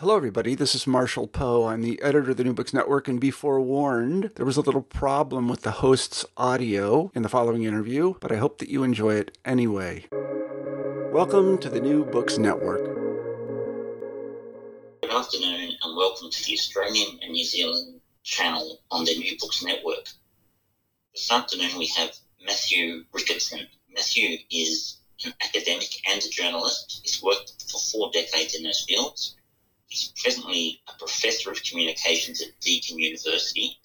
Hello, everybody. This is Marshall Poe. I'm the editor of the New Books Network, and be forewarned, there was a little problem with the host's audio in the following interview, but I hope that you enjoy it anyway. Welcome to the New Books Network. Good afternoon, and welcome to the Australian and New Zealand channel on the New Books Network. This afternoon, we have Matthew Ricketson. Matthew is an academic and a journalist. He's worked for four decades in those fields He's presently a professor of communications at Deakin University.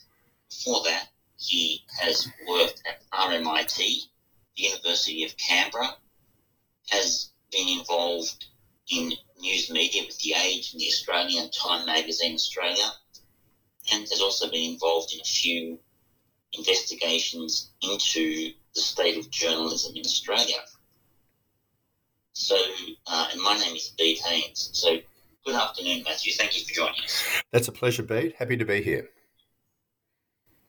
Before that, he has worked at RMIT, the University of Canberra, has been involved in news media with The Age and The Australian, Time Magazine Australia, and has also been involved in a few investigations into the state of journalism in Australia. So, uh, and my name is Bede Haynes. So, Good afternoon, Matthew. Thank you for joining us. That's a pleasure, Bede. Happy to be here.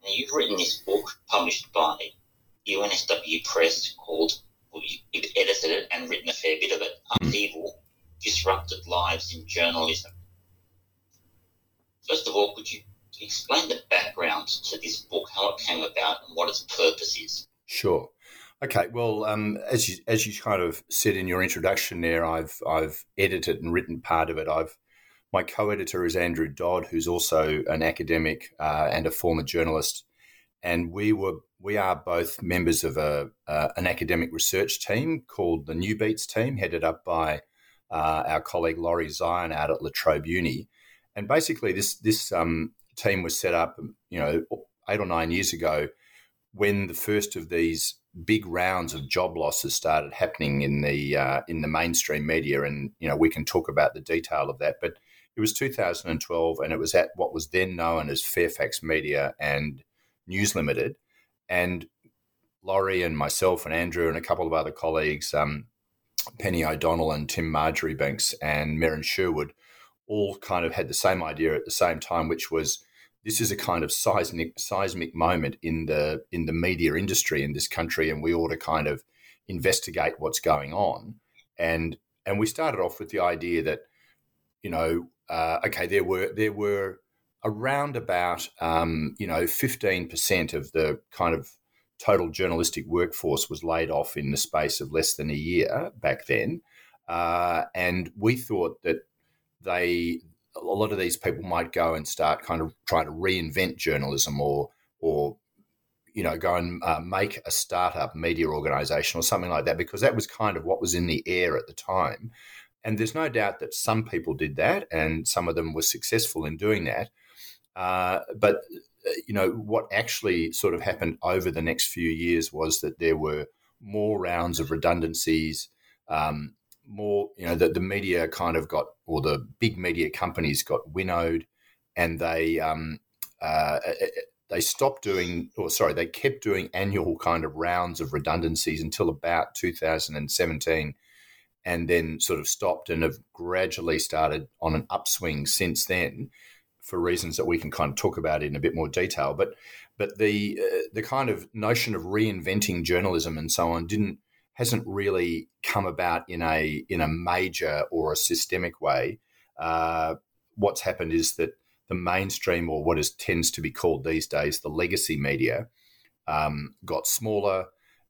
Now, you've written this book published by UNSW Press called, well, you've edited it and written a fair bit of it, hmm. Upheaval, Disrupted Lives in Journalism. First of all, could you explain the background to this book, how it came about and what its purpose is? Sure. Okay, well, um, as you as you kind of said in your introduction there, I've I've edited and written part of it. I've my co-editor is Andrew Dodd, who's also an academic uh, and a former journalist, and we were we are both members of a uh, an academic research team called the New Beats team, headed up by uh, our colleague Lawrie Zion out at La Trobe Uni, and basically this this um, team was set up, you know, eight or nine years ago when the first of these big rounds of job losses started happening in the uh, in the mainstream media, and you know we can talk about the detail of that. But it was 2012, and it was at what was then known as Fairfax Media and News Limited, and Lawrie and myself and Andrew and a couple of other colleagues, um, Penny O'Donnell and Tim Marjoribanks and Merryn Sherwood, all kind of had the same idea at the same time, which was this is a kind of seismic seismic moment in the in the media industry in this country, and we ought to kind of investigate what's going on. And and we started off with the idea that you know, uh, okay, there were there were around about um, you know fifteen percent of the kind of total journalistic workforce was laid off in the space of less than a year back then, uh, and we thought that they a lot of these people might go and start kind of trying to reinvent journalism or or you know go and uh, make a startup media organization or something like that because that was kind of what was in the air at the time. And there's no doubt that some people did that and some of them were successful in doing that. Uh, but uh, you know what actually sort of happened over the next few years was that there were more rounds of redundancies um, more, you know, the, the media kind of got, or the big media companies got winnowed, and they um, uh, they stopped doing, or sorry, they kept doing annual kind of rounds of redundancies until about 2017, and then sort of stopped and have gradually started on an upswing since then, for reasons that we can kind of talk about in a bit more detail. But but the uh, the kind of notion of reinventing journalism and so on didn't hasn't really come about in a in a major or a systemic way. Uh, what's happened is that the mainstream, or what is tends to be called these days, the legacy media, um, got smaller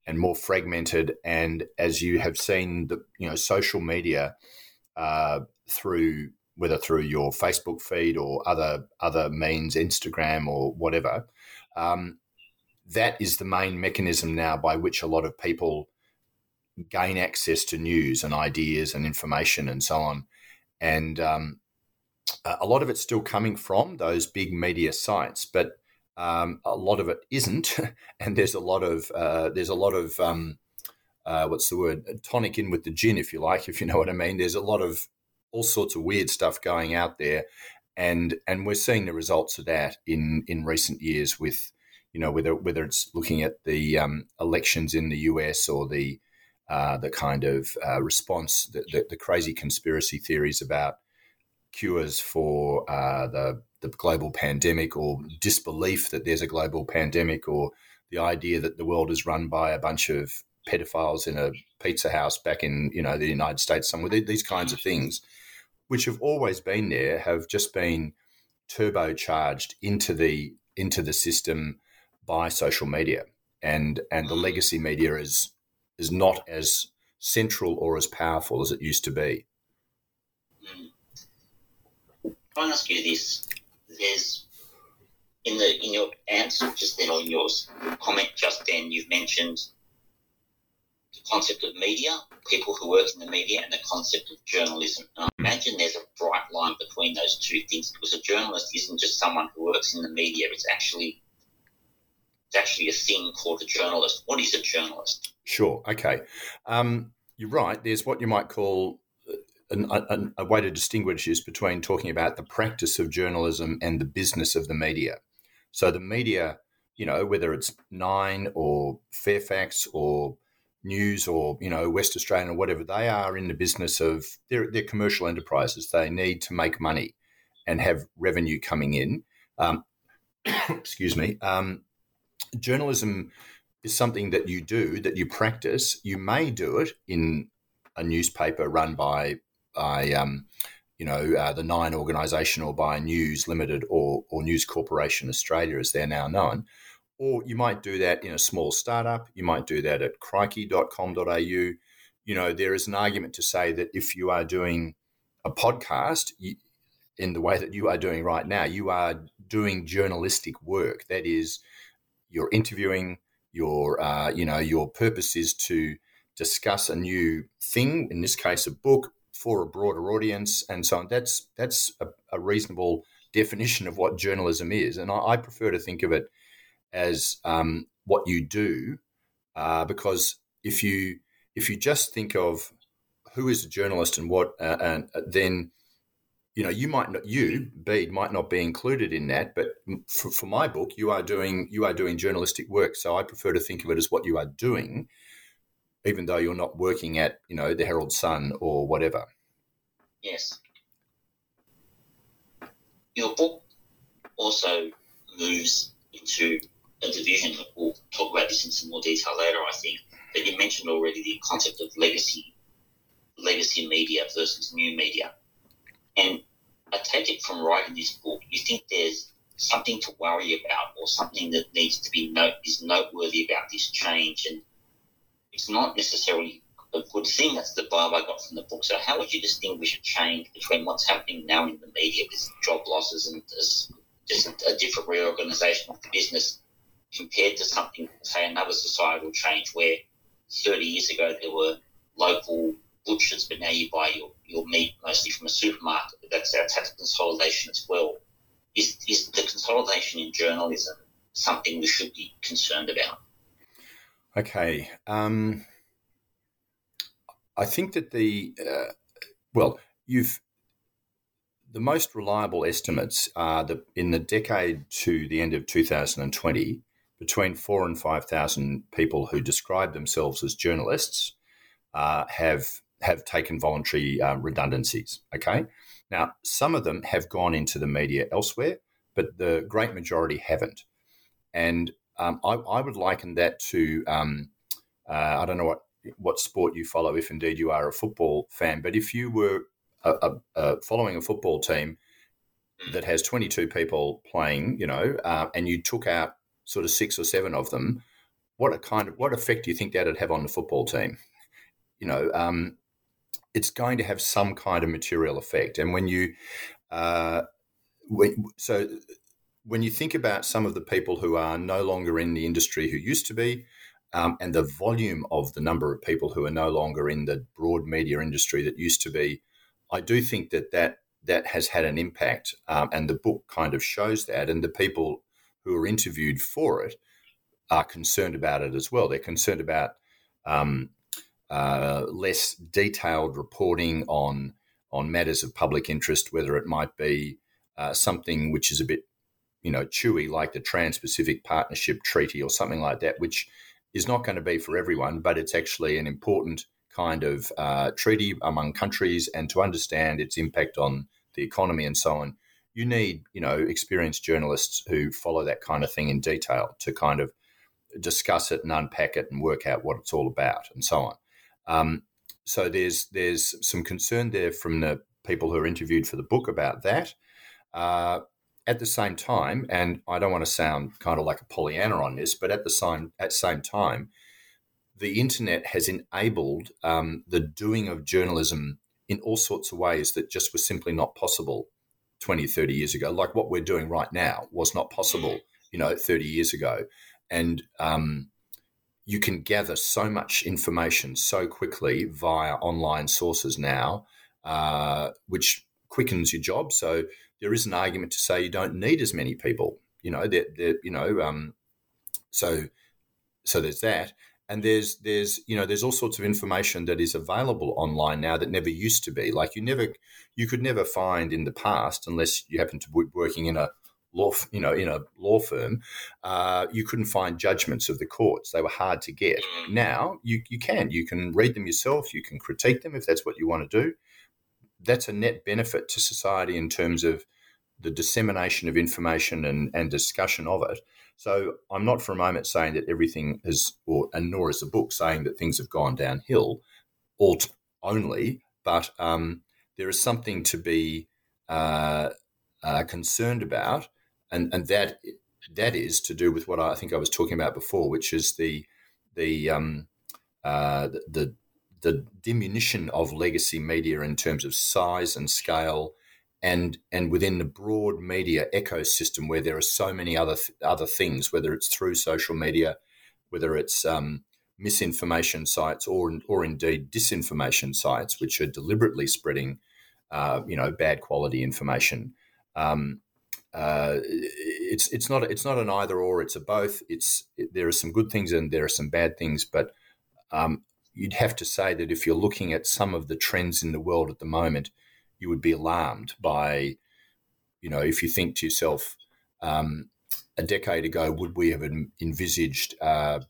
and more fragmented. And as you have seen, the you know social media uh, through whether through your Facebook feed or other other means, Instagram or whatever, um, that is the main mechanism now by which a lot of people gain access to news and ideas and information and so on. And um, a lot of it's still coming from those big media sites, but um, a lot of it isn't. and there's a lot of uh, there's a lot of um, uh, what's the word tonic in with the gin, if you like, if you know what I mean. There's a lot of all sorts of weird stuff going out there, and and we're seeing the results of that in in recent years with you know whether whether it's looking at the um, elections in the US or the uh, the kind of uh, response, the, the, the, crazy conspiracy theories about cures for uh, the the global pandemic, or disbelief that there's a global pandemic, or the idea that the world is run by a bunch of pedophiles in a pizza house back in you know the United States somewhere. These kinds of things which have always been there, have just been turbocharged into the into the system by social media, and and the legacy media is is not as central or as powerful as it used to be. Mm. I'll ask you this: There's in the in your answer just then, or in your comment just then, you've mentioned the concept of media, people who work in the media, and the concept of journalism. And I imagine there's a bright line between those two things because a journalist isn't just someone who works in the media; it's actually it's actually a thing called a journalist. What is a journalist? Sure. Okay. Um, you're right. There's what you might call uh, a, a, way to distinguish is between talking about the practice of journalism and the business of the media. So the media, you know, whether it's Nine or Fairfax or News or you know West Australian or whatever, they are in the business of they're, they're commercial enterprises. They need to make money and have revenue coming in. Um, excuse me. Um, journalism is something that you do that you practice. You may do it in a newspaper run by by um, you know uh, the Nine organisation or by News Limited or or News Corporation Australia, as they're now known. Or you might do that in a small startup. You might do that at crikey.com.au. You know, there is an argument to say that if you are doing a podcast in the way that you are doing right now, you are doing journalistic work. That is, you're interviewing. Your, uh, you know, your purpose is to discuss a new thing. In this case, a book for a broader audience, and so on. That's that's a, a reasonable definition of what journalism is, and I, I prefer to think of it as um, what you do, uh, because if you if you just think of who is a journalist and what, uh, and uh, then you know you might not you Bede might not be included in that, but for, for my book, you are doing you are doing journalistic work. So I prefer to think of it as what you are doing, even though you're not working at you know the Herald Sun or whatever. Yes. Your book also moves into a division. We'll talk about this in some more detail later, I think. But you mentioned already the concept of legacy, legacy media versus new media. And I take it from writing this book, you think there's something to worry about or something that needs to be note is noteworthy about this change and it's not necessarily a good thing. That's the vibe I got from the book. So how would you distinguish a change between what's happening now in the media with job losses and just a different reorganisation of the business compared to something, say, another societal change where 30 years ago there were local butchers, but now you buy your, your meat mostly from a supermarket. That's, that's had consolidation as well. Is, is the consolidation in journalism something we should be concerned about? Okay. Um, I think that the, uh, well, you've, the most reliable estimates are that in the decade to the end of 2020, between four and 5,000 people who describe themselves as journalists uh, have, have taken voluntary uh, redundancies. Okay. Now, some of them have gone into the media elsewhere, but the great majority haven't. And um, I, I, would liken that to um, uh, I don't know what what sport you follow, if indeed you are a football fan, but if you were a, a, a following a football team that has 22 people playing, you know, uh, and you took out sort of six or seven of them, what a kind of what effect do you think that'd have on the football team? You know, um, it's going to have some kind of material effect. And when you, uh, when, so when you think about some of the people who are no longer in the industry who used to be, um, and the volume of the number of people who are no longer in the broad media industry that used to be, I do think that that that has had an impact, um, and the book kind of shows that. And the people who are interviewed for it are concerned about it as well. They're concerned about um, uh, less detailed reporting on on matters of public interest, whether it might be uh, something which is a bit, you know, chewy, like the Trans-Pacific Partnership Treaty or something like that, which is not going to be for everyone, but it's actually an important kind of uh, treaty among countries, and to understand its impact on the economy and so on, you need, you know, experienced journalists who follow that kind of thing in detail to kind of discuss it and unpack it and work out what it's all about and so on. Um, so there's there's some concern there from the people who are interviewed for the book about that. Uh, at the same time, and I don't want to sound kind of like a Pollyanna on this, but at the same at same time, the internet has enabled um, the doing of journalism in all sorts of ways that just were simply not possible 20, 30 years ago. Like what we're doing right now was not possible, you know, 30 years ago. And um, you can gather so much information so quickly via online sources now, uh, which quickens your job. So there is an argument to say you don't need as many people. You know, that you know, um, so so there's that, and there's there's you know there's all sorts of information that is available online now that never used to be. Like you never you could never find in the past unless you happen to be working in a law, you know, in a law firm, uh, you couldn't find judgments of the courts. They were hard to get. Mm. Now you you can you can read them yourself. You can critique them if that's what you want to do that's a net benefit to society in terms of the dissemination of information and, and discussion of it. So I'm not for a moment saying that everything is, or and nor is the book saying that things have gone downhill, all t- only, but um, there is something to be uh, uh, concerned about, and and that that is to do with what I think I was talking about before, which is the the um, uh, the, the diminution of legacy media in terms of size and scale, and and within the broad media ecosystem where there are so many other th- other things, whether it's through social media, whether it's um, misinformation sites or or indeed disinformation sites, which are deliberately spreading, uh, you know, bad quality information. Um, uh, it's it's not it's not an either or. It's a both. It's it, there are some good things and there are some bad things, but um, you'd have to say that if you're looking at some of the trends in the world at the moment, you would be alarmed by, you know, if you think to yourself, um, a decade ago, would we have envisaged uh,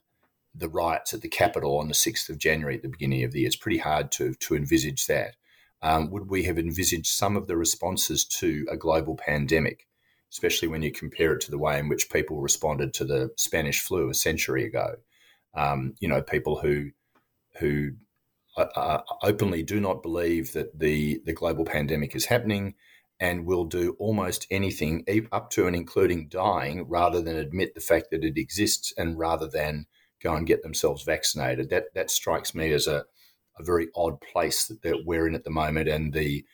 the riots at the Capitol on the 6th of January at the beginning of the year? It's pretty hard to, to envisage that. Um, would we have envisaged some of the responses to a global pandemic, especially when you compare it to the way in which people responded to the Spanish flu a century ago? Um, you know, people who who uh, uh, openly do not believe that the, the global pandemic is happening and will do almost anything up to and including dying rather than admit the fact that it exists and rather than go and get themselves vaccinated. That that strikes me as a, a very odd place that, that we're in at the moment and the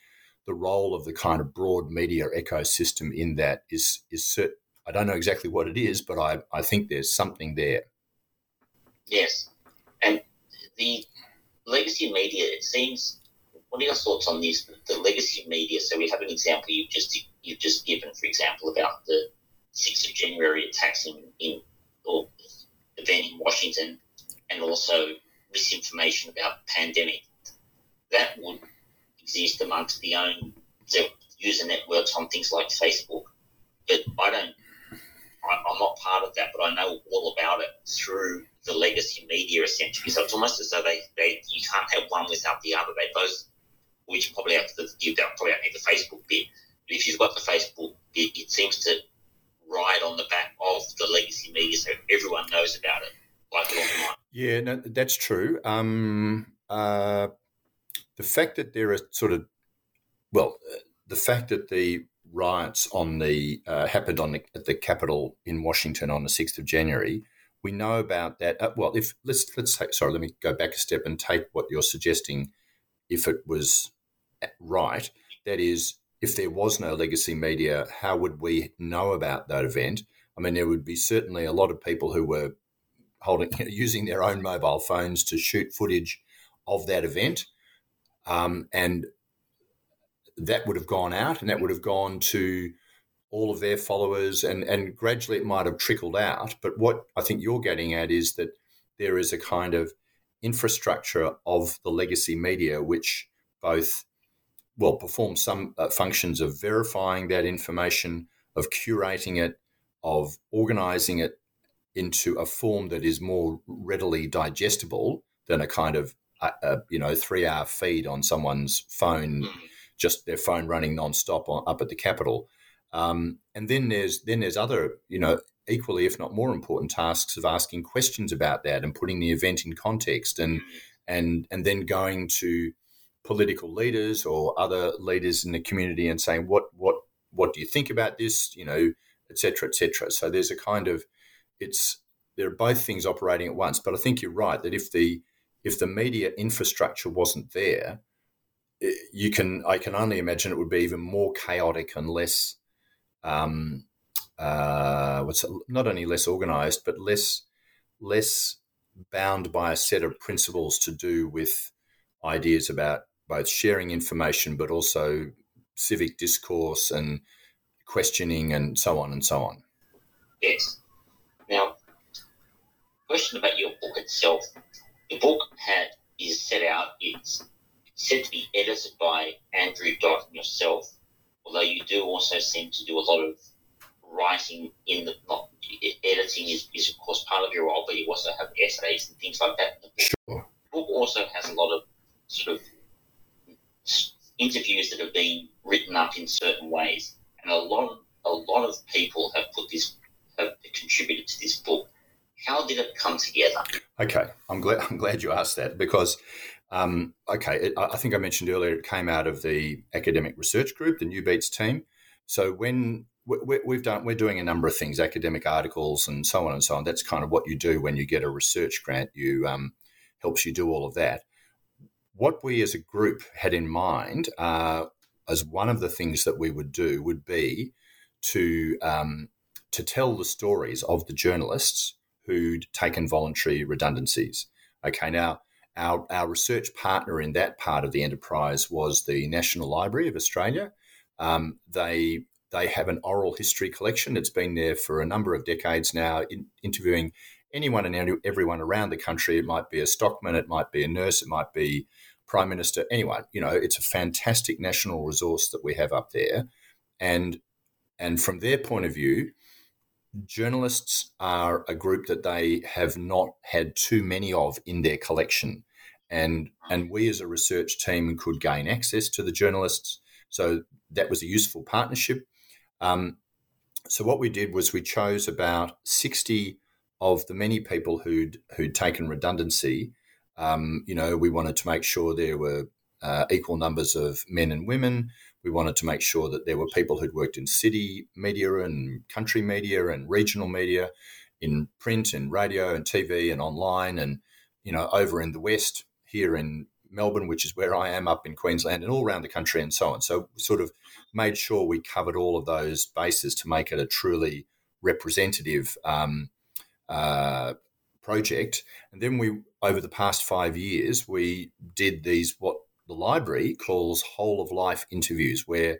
the role of the kind of broad media ecosystem in that is is I don't know exactly what it is, but I, I think there's something there. Yes. And the legacy media, it seems. What are your thoughts on this? The legacy media. So we have an example you've just you've just given, for example, about the sixth of January attacks in, in or event in Washington, and also misinformation about pandemic. That would exist amongst the own user networks on things like Facebook, but I don't. I, I'm not part of that, but I know all about it through the legacy media essentially. So it's almost as though they, they you can't have one without the other. They both, which probably have to you probably don't need the Facebook bit. But if you've got the Facebook bit, it seems to ride on the back of the legacy media so everyone knows about it, like. Yeah, no, that's true. Um, uh, the fact that there are sort of, well, the fact that the riots on the uh, happened on the, at the Capitol in Washington on the sixth of January, we know about that. Uh, well, if let's let's take sorry, let me go back a step and take what you're suggesting. If it was right, that is, if there was no legacy media, how would we know about that event? I mean, there would be certainly a lot of people who were holding using their own mobile phones to shoot footage of that event, um, and that would have gone out, and that would have gone to all of their followers, and and gradually it might have trickled out. But what I think you're getting at is that there is a kind of infrastructure of the legacy media which both well perform some uh, functions of verifying that information, of curating it, of organizing it into a form that is more readily digestible than a kind of uh, uh, you know three hour feed on someone's phone, just their phone running nonstop on, up at the Capitol. Um, and then there's then there's other you know equally if not more important tasks of asking questions about that and putting the event in context and and and then going to political leaders or other leaders in the community and saying what what what do you think about this you know etc etc so there's a kind of it's there are both things operating at once. But I think you're right that if the if the media infrastructure wasn't there, eh, you can I can only imagine it would be even more chaotic and less um, uh, what's it, not only less organized but less less bound by a set of principles to do with ideas about both sharing information but also civic discourse and questioning and so on and so on. Yes. Now, question about your book itself. The book had is set out. It's said to be edited by Andrew Dodd and yourself, although you do also seem to do a lot of writing in the not editing is, is of course part of your role, but you also have essays and things like that. Sure. The book also has a lot of sort of interviews that have been written up in certain ways, and a lot of, a lot of people have put this have contributed to this book. How did it come together? Okay, I'm glad I'm glad you asked that because um, okay, it, I think I mentioned earlier it came out of the academic research group, the New Beats team. So when we, we've done, we're doing a number of things, academic articles and so on and so on. That's kind of what you do when you get a research grant. You um, helps you do all of that. What we as a group had in mind uh, as one of the things that we would do would be to um, to tell the stories of the journalists who'd taken voluntary redundancies. Okay, now our, our research partner in that part of the enterprise was the National Library of Australia. Um, they they have an oral history collection. It's been there for a number of decades now, in, interviewing anyone and everyone around the country. It might be a stockman, it might be a nurse, it might be prime minister, anyone. You know, it's a fantastic national resource that we have up there, and and from their point of view, journalists are a group that they have not had too many of in their collection. And, and we as a research team could gain access to the journalists. So that was a useful partnership. Um, so what we did was we chose about 60 of the many people who'd, who'd taken redundancy. Um, you know, we wanted to make sure there were uh, equal numbers of men and women. We wanted to make sure that there were people who'd worked in city media and country media and regional media, in print and radio and TV and online, and you know over in the west here in Melbourne, which is where I am, up in Queensland, and all around the country, and so on. So sort of made sure we covered all of those bases to make it a truly representative um, uh, project. And then we, over the past five years, we did these what the library calls whole of life interviews, where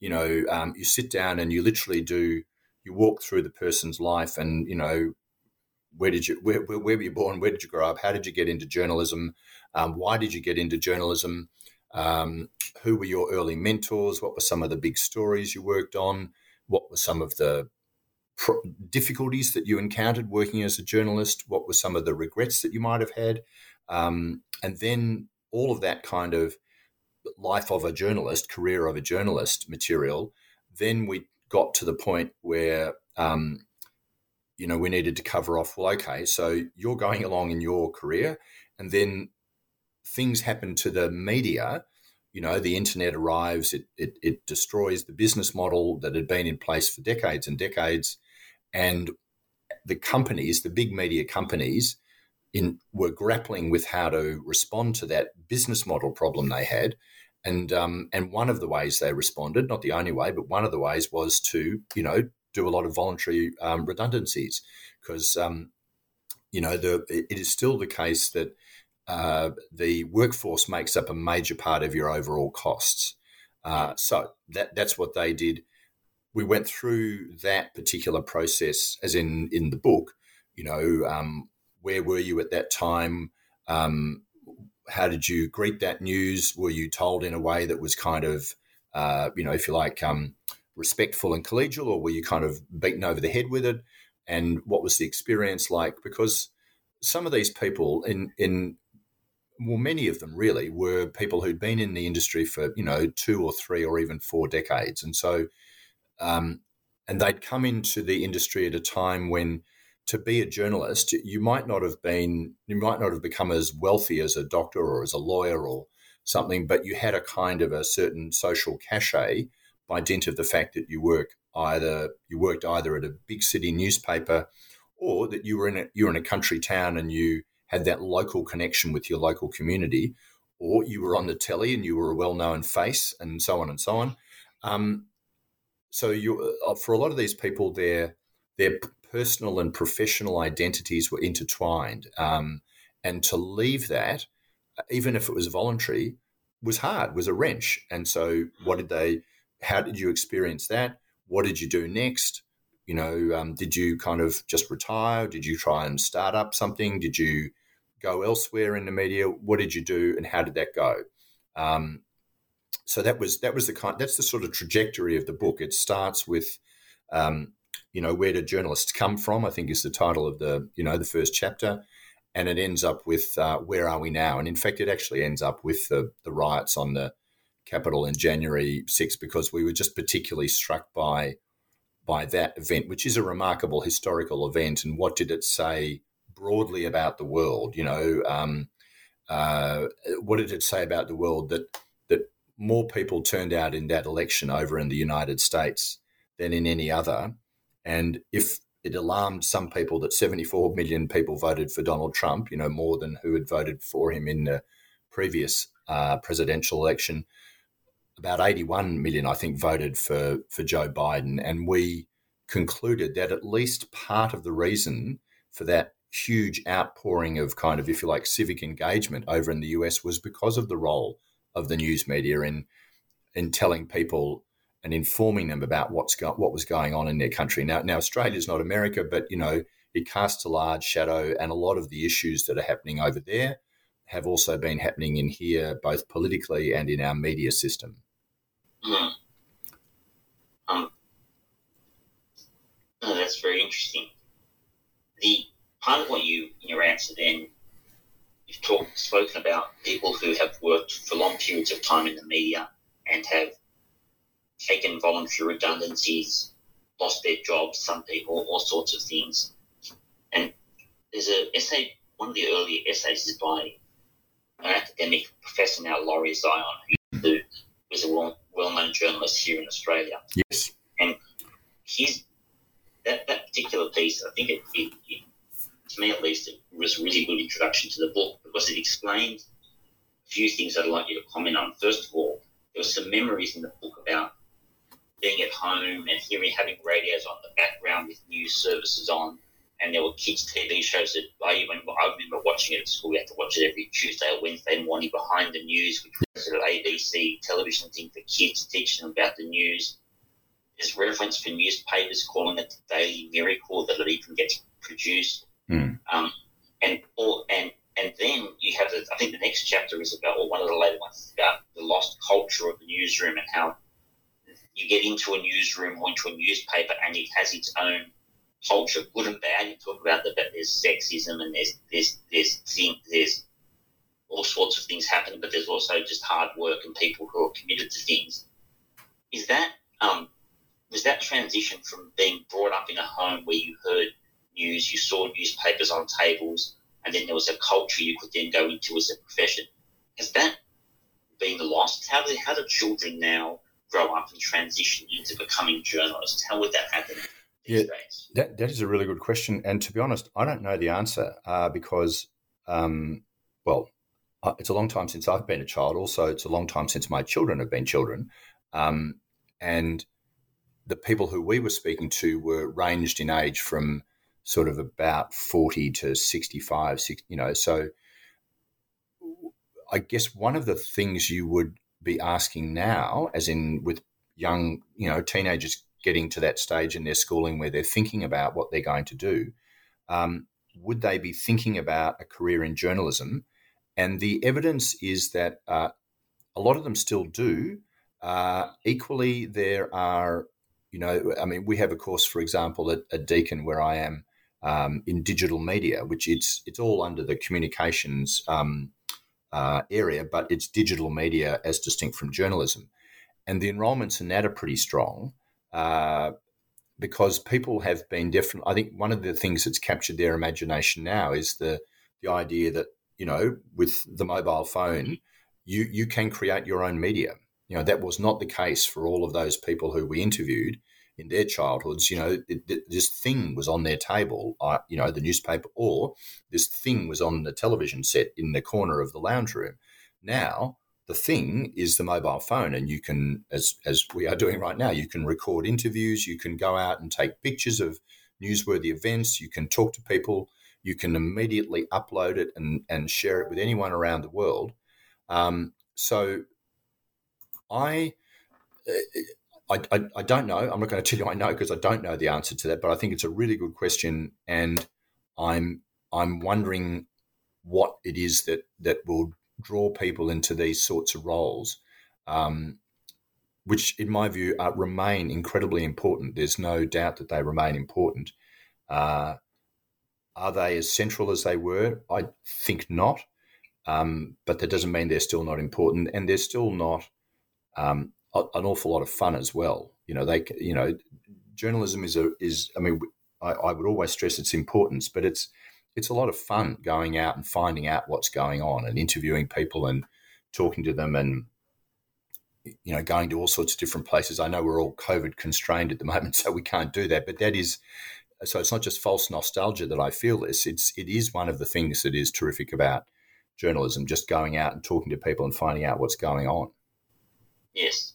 you know um, you sit down and you literally do you walk through the person's life and you know where did you where, where, where were you born? Where did you grow up? How did you get into journalism? Um, why did you get into journalism? Um, who were your early mentors? What were some of the big stories you worked on? What were some of the pro- difficulties that you encountered working as a journalist? What were some of the regrets that you might have had? Um, and then all of that kind of life of a journalist, career of a journalist material, then we got to the point where um, you know, we needed to cover off. Well, okay, so you're going along in your career, and then things happen to the media. You know, the internet arrives, it, it, it destroys the business model that had been in place for decades and decades. And the companies, the big media companies, in, were grappling with how to respond to that business model problem they had. And um, and one of the ways they responded, not the only way, but one of the ways was to you know do a lot of voluntary um, redundancies because um, you know the it is still the case that uh, the workforce makes up a major part of your overall costs. Uh, so that that's what they did. We went through that particular process, as in in the book. You know, um, where were you at that time? Um, how did you greet that news? Were you told in a way that was kind of, uh, you know, if you like, um, respectful and collegial, or were you kind of beaten over the head with it? And what was the experience like? Because some of these people, in in well, many of them really were people who'd been in the industry for you know two or three or even four decades, and so, um, and they'd come into the industry at a time when to be a journalist, you might not have been, you might not have become as wealthy as a doctor or as a lawyer or something, but you had a kind of a certain social cachet by dint of the fact that you work either you worked either at a big city newspaper or that you were in a you were in a country town and you had that local connection with your local community, or you were on the telly and you were a well known face, and so on and so on. Um, so you, uh, for a lot of these people, their their personal and professional identities were intertwined, um, and to leave that, even if it was voluntary, was hard, was a wrench. And so, what did they? How did you experience that? What did you do next? You know, um, did you kind of just retire? Did you try and start up something? Did you go elsewhere in the media? What did you do, and how did that go? Um, so that was that was the kind. That's the sort of trajectory of the book. It starts with, um, you know, where do journalists come from? I think is the title of the you know the first chapter, and it ends up with uh, where are we now? And in fact, it actually ends up with the the riots on the Capitol in January 6 because we were just particularly struck by by that event, which is a remarkable historical event. And what did it say broadly about the world? You know, um, uh, what did it say about the world that that more people turned out in that election over in the United States than in any other? And if it alarmed some people that 74 million people voted for Donald Trump, you know, more than who had voted for him in the previous uh, presidential election about 81 million, I think, voted for, for Joe Biden. And we concluded that at least part of the reason for that huge outpouring of kind of, if you like, civic engagement over in the US was because of the role of the news media in, in telling people and informing them about what's go- what was going on in their country. Now, now Australia is not America, but you know it casts a large shadow, and a lot of the issues that are happening over there have also been happening in here, both politically and in our media system. Hmm. Um, oh, that's very interesting. The part of what you in your answer then you've talked spoken about people who have worked for long periods of time in the media and have taken voluntary redundancies, lost their jobs, some people, all sorts of things. And there's an essay, one of the earlier essays is by an academic professor now, Lawrie Zion, who mm-hmm. was a well, well-known journalist here in Australia. Yes. And his that, that particular piece, I think it, it, it, to me at least, it was a really good introduction to the book because it explained a few things I'd like you to comment on. First of all, there were some memories in the book about being at home and hearing having radios on the background with news services on and there were kids' TV shows that I even I remember watching it at school. We had to watch it every Tuesday or Wednesday morning behind the news, which was an ABC television thing for kids, teaching them about the news. There's reference for newspapers calling it the Daily Miracle that it even gets produced. Mm. Um, and or and and then you have the, I think the next chapter is about, or one of the later ones is about the lost culture of the newsroom and how you get into a newsroom or into a newspaper and it has its own culture, good and bad. You talk about that but there's sexism and there's there's there's thing, there's all sorts of things happen, but there's also just hard work and people who are committed to things. Is that um, was that transition from being brought up in a home where you heard news, you saw newspapers on tables, and then there was a culture you could then go into as a profession. Has that been lost? How do, how do children now grow up and transition into becoming journalists? How would that happen? Yeah, that, that is a really good question. And to be honest, I don't know the answer uh, because, um, well, uh, it's a long time since I've been a child. Also, it's a long time since my children have been children. Um, and the people who we were speaking to were ranged in age from sort of about 40 to 65, 60, you know. So I guess one of the things you would be asking now, as in with young, you know, teenagers getting to that stage in their schooling where they're thinking about what they're going to do, um, would they be thinking about a career in journalism? And the evidence is that uh, a lot of them still do. Uh, equally, there are, you know, I mean, we have a course, for example, at, at Deakin where I am um, in digital media, which it's it's all under the communications um, uh, area, but it's digital media as distinct from journalism. And the enrolments in that are pretty strong uh, because people have been different. I think one of the things that's captured their imagination now is the the idea that you know with the mobile phone, you you can create your own media. You know that was not the case for all of those people who we interviewed in their childhoods, you know, it, it, this thing was on their table, uh, you know, the newspaper, or this thing was on the television set in the corner of the lounge room. Now, the thing is the mobile phone, and you can, as as we are doing right now, you can record interviews, you can go out and take pictures of newsworthy events, you can talk to people, you can immediately upload it and and share it with anyone around the world. Um, so, I I, I, I, don't know. I'm not going to tell you I know because I don't know the answer to that. But I think it's a really good question, and I'm I'm wondering what it is that that will draw people into these sorts of roles, um, which, in my view, uh, remain incredibly important. There's no doubt that they remain important. Uh, are they as central as they were? I think not. Um, but that doesn't mean they're still not important, and they're still not um, an awful lot of fun as well. You know, they, you know, journalism is a is. I mean, I, I would always stress its importance, but it's it's a lot of fun going out and finding out what's going on and interviewing people and talking to them and you know going to all sorts of different places. I know we're all COVID constrained at the moment, so we can't do that. But that is so it's not just false nostalgia that I feel this. It's it is one of the things that is terrific about journalism, just going out and talking to people and finding out what's going on. Yes.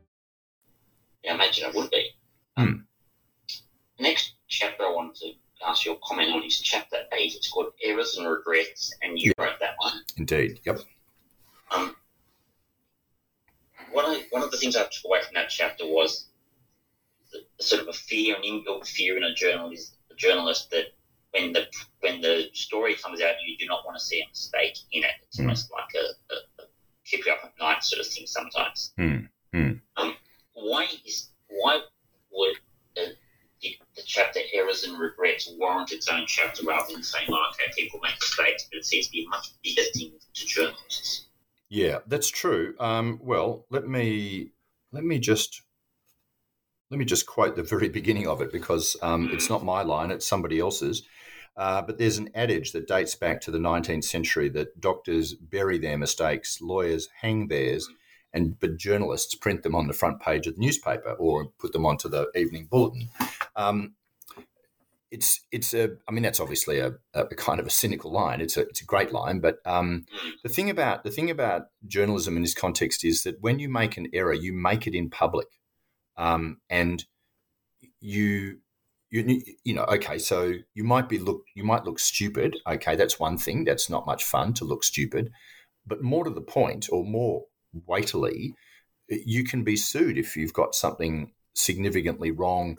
Yeah, I imagine it would be. Hmm. Next chapter I wanted to ask your comment on is chapter eight. It's called Errors and Regrets, and you wrote that one. Indeed. Yep. Um, one of, one of the things I took away from that chapter was the, the sort of a fear, an inbuilt fear in a journalist, a journalist that when the when the story comes out, you do not want to see a mistake in it. It's Mm. almost like a, a, a keep you up at night sort of thing sometimes. Hmm. Hmm. Um, why is why would the, the, the chapter errors and regrets warrant its own chapter rather than saying, oh, okay, people make mistakes, but it seems to be a much bigger thing to journalists. Yeah, that's true. Um, well, let me let me just let me just quote the very beginning of it because um, it's not my line; it's somebody else's. Uh, but there's an adage that dates back to the 19th century that doctors bury their mistakes, lawyers hang theirs, and but journalists print them on the front page of the newspaper or put them onto the evening bulletin. Um, it's it's a I mean that's obviously a, a, kind of a cynical line. It's a it's a great line, but um, the thing about the thing about journalism in this context is that when you make an error, you make it in public, um, and you you you know okay, so you might be look you might look stupid. Okay, that's one thing. That's not much fun to look stupid, but more to the point, or more weightily, you can be sued if you've got something significantly wrong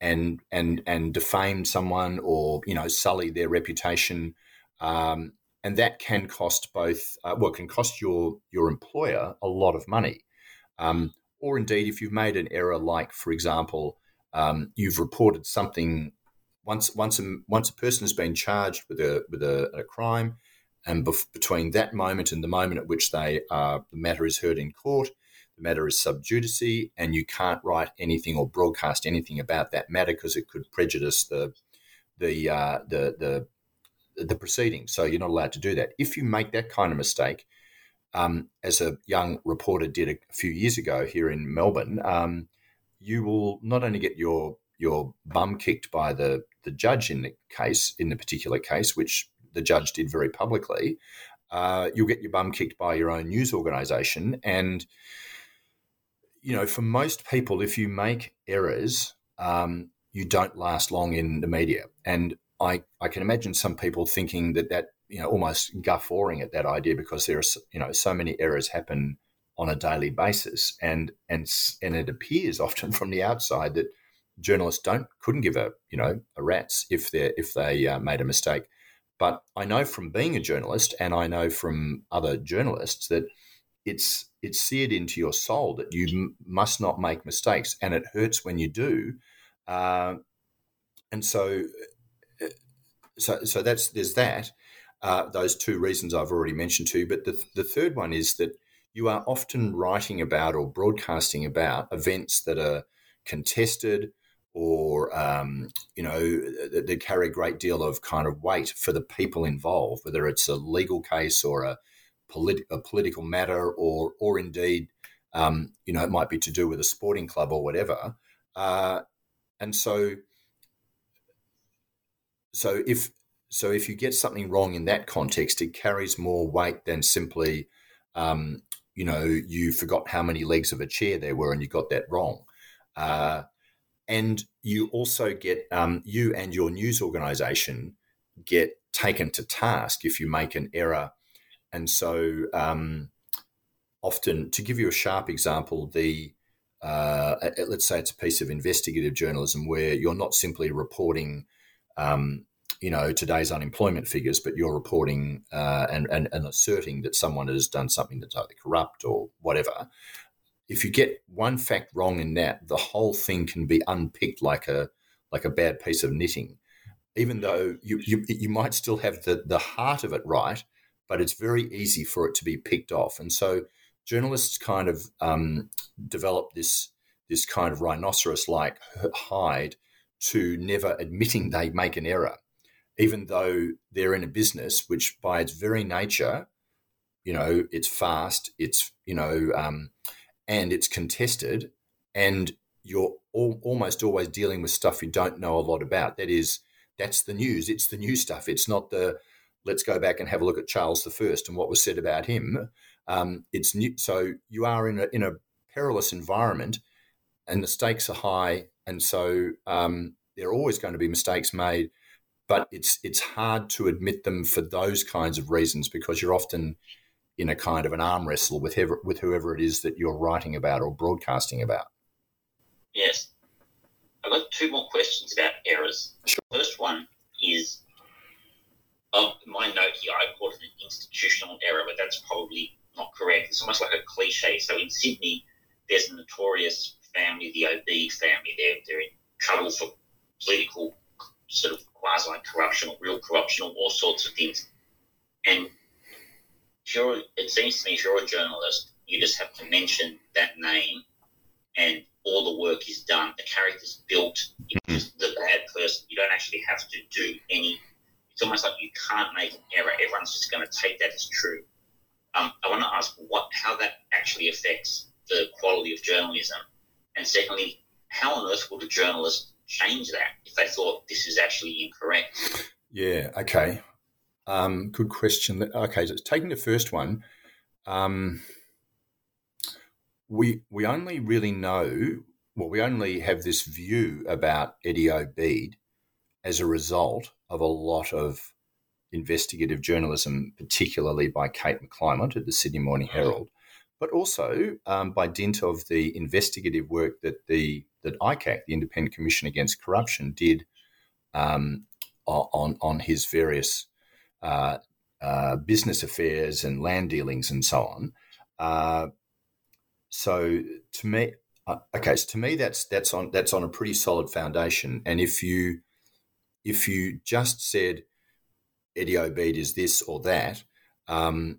and and and defame someone or you know sully their reputation, um, and that can cost both uh, well can cost your your employer a lot of money, um, or indeed if you've made an error like for example um, you've reported something once once a, once a person has been charged with a with a, a crime, and bef- between that moment and the moment at which they uh, the matter is heard in court, the matter is sub judice, and you can't write anything or broadcast anything about that matter because it could prejudice the the uh, the the the proceedings. So you're not allowed to do that. If you make that kind of mistake, um, as a young reporter did a, few years ago here in Melbourne, um, you will not only get your your bum kicked by the the judge in the case in the particular case, which the judge did very publicly. Uh, you'll get your bum kicked by your own news organisation, and you know, for most people, if you make errors, um, you don't last long in the media. And I, I can imagine some people thinking that that, you know, almost guffawing at that idea because there are, you know, so many errors happen on a daily basis. And, and, and it appears often from the outside that journalists don't, couldn't give a, you know, a rat's if they if they uh, made a mistake. But I know from being a journalist and I know from other journalists that it's it's seared into your soul that you m- must not make mistakes, and it hurts when you do. Uh, and so, uh, so so that's there's that. Uh, those two reasons I've already mentioned to you, but the the third one is that you are often writing about or broadcasting about events that are contested or um, you know that, carry a great deal of kind of weight for the people involved, whether it's a legal case or a a political matter or or indeed um, you know it might be to do with a sporting club or whatever uh, and so so if so if you get something wrong in that context it carries more weight than simply um, you know you forgot how many legs of a chair there were and you got that wrong uh, and you also get um, you and your news organization get taken to task if you make an error and so, um, often, to give you a sharp example, the uh, let's say it's a piece of investigative journalism where you're not simply reporting, um, you know, today's unemployment figures, but you're reporting uh, and, and, and asserting that someone has done something that's either corrupt or whatever. If you get one fact wrong in that, the whole thing can be unpicked like a like a bad piece of knitting, even though you you, you might still have the the heart of it right but it's very easy for it to be picked off. And so journalists kind of um, develop this this kind of rhinoceros-like hide to never admitting they make an error, even though they're in a business which, by its very nature, you know, it's fast, it's you know, um, and it's contested, and you're almost always dealing with stuff you don't know a lot about. That is, that's the news. It's the new stuff. It's not the let's go back and have a look at Charles I and what was said about him. Um, it's new, so you are in a in a perilous environment, and the stakes are high, and so um, there are always going to be mistakes made. But it's it's hard to admit them for those kinds of reasons because you're often in a kind of an arm wrestle with whoever, with whoever it is that you're writing about or broadcasting about. Yes. I've got two more questions about errors. Sure. First one is um, my note here, I called it an institutional error, but that's probably not correct. It's almost like a cliche. So in Sydney, there's a notorious family, the Obeid family. They're, they're in trouble for political sort of quasi corruption or real corruption or all sorts of things. And you're, it seems to me if you're a journalist, you just have to mention that name and all the work is done. The character's built. You're mm-hmm. just the bad person. You don't actually have to do any it's almost like you can't make an error. Everyone's just going to take that as true. Um, I want to ask what how that actually affects the quality of journalism, and secondly, how on earth would a journalist change that if they thought this is actually incorrect? Yeah. Okay. Um, good question. Okay, so taking the first one, um, we we only really know well, we only have this view about Eddie Obeid as a result of a lot of investigative journalism, particularly by Kate McClymont at the Sydney Morning Herald, but also um, by dint of the investigative work that the that ICAC, the Independent Commission Against Corruption, did um, on on his various uh, uh, business affairs and land dealings and so on. Uh, so to me, uh, okay, so to me that's that's on that's on a pretty solid foundation. And if you if you just said Eddie Obeid is this or that, um,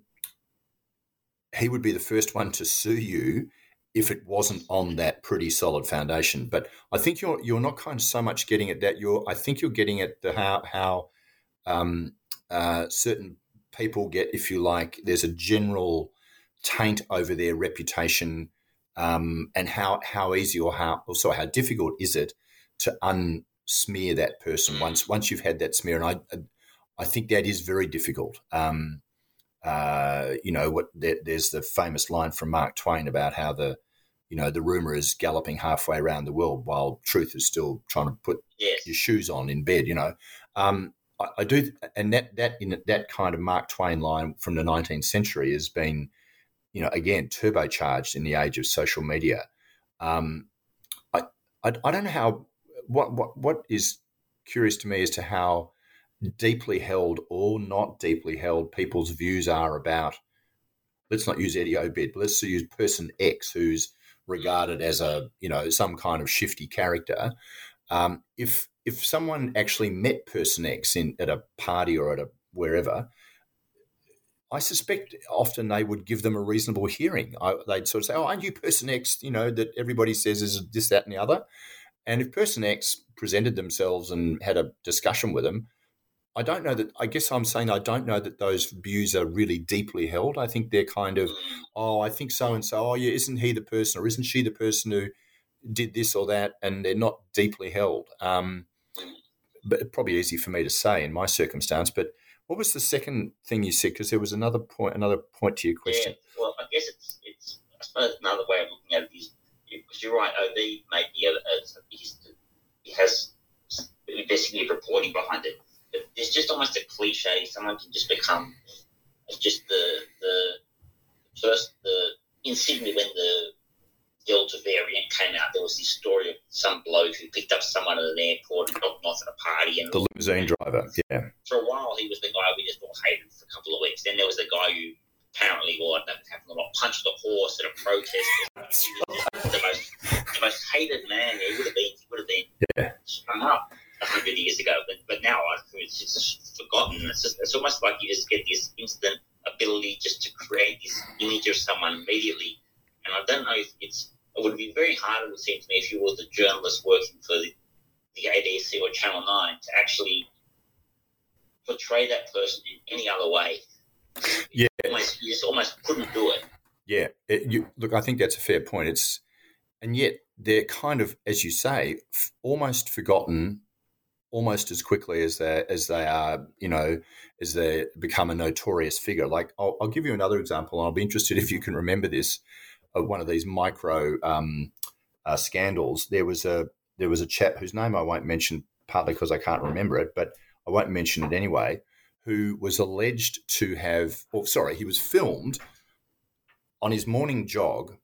he would be the first one to sue you if it wasn't on that pretty solid foundation. But I think you're you're not kind of so much getting at that. You're I think you're getting at the how how um, uh, certain people get, if you like, there's a general taint over their reputation um, and how how easy or how also how difficult is it to unsmear that person once once you've had that smear? And I I think that is very difficult. Um, uh, you know what? There, there's the famous line from Mark Twain about how the you know the rumor is galloping halfway around the world while truth is still trying to put yes. your shoes on in bed. You know. Um, I, I do, and that that in that kind of Mark Twain line from the 19th century has been you know, again, turbocharged in the age of social media. Um, I, I, I don't know how, what, what, what is curious to me as to how deeply held or not deeply held people's views are about, let's not use Eddie Obeid, but let's use person X who's regarded as a, you know, some kind of shifty character. Um, if, if someone actually met person X in at a party or at a wherever, I suspect often they would give them a reasonable hearing. I, they'd sort of say, "Oh, aren't you person X? You know that everybody says is this, that, and the other." And if person X presented themselves and had a discussion with them, I don't know that. I guess I'm saying I don't know that those views are really deeply held. I think they're kind of, "Oh, I think so and so. Oh, yeah, isn't he the person or isn't she the person who did this or that?" And they're not deeply held. Um, but probably easy for me to say in my circumstance, but what was the second thing you said? Because there was another point, another point to your question. Yeah, well, I guess it's, it's I suppose another way of looking at it is because you're right. Obeid may be a, a, he has investigative reporting behind it. But it's just almost a cliche. Someone can just become just the the first the in Sydney when the Delta variant came out, there was this story of some bloke who picked up someone at an airport and dropped them off at a party. And the limousine driver, yeah. For a while, he was the guy we just all hated for a couple of weeks. Then there was the guy who apparently, or that happened a lot, punched a horse at a protest. the most, the most hated man. He would have been, he would have been yeah. strung up a hundred years ago. But, but now it's just forgotten. It's, just, it's almost like you just get this instant ability just to create this image of someone immediately. And I don't know if it's it would be very hard, it would seem to me, if you were the journalist working for the, the ABC or Channel 9 to actually portray that person in any other way. Yeah. You, almost, you just almost couldn't do it. Yeah. It, you, look, I think that's a fair point. It's And yet they're kind of, as you say, f- almost forgotten almost as quickly as they as they are, you know, as they become a notorious figure. Like I'll, I'll give you another example, and I'll be interested if you can remember this one of these micro um, uh, scandals. There was a there was a chap whose name I won't mention, partly because I can't remember it, but I won't mention it anyway. Who was alleged to have, or sorry, he was filmed on his morning jog,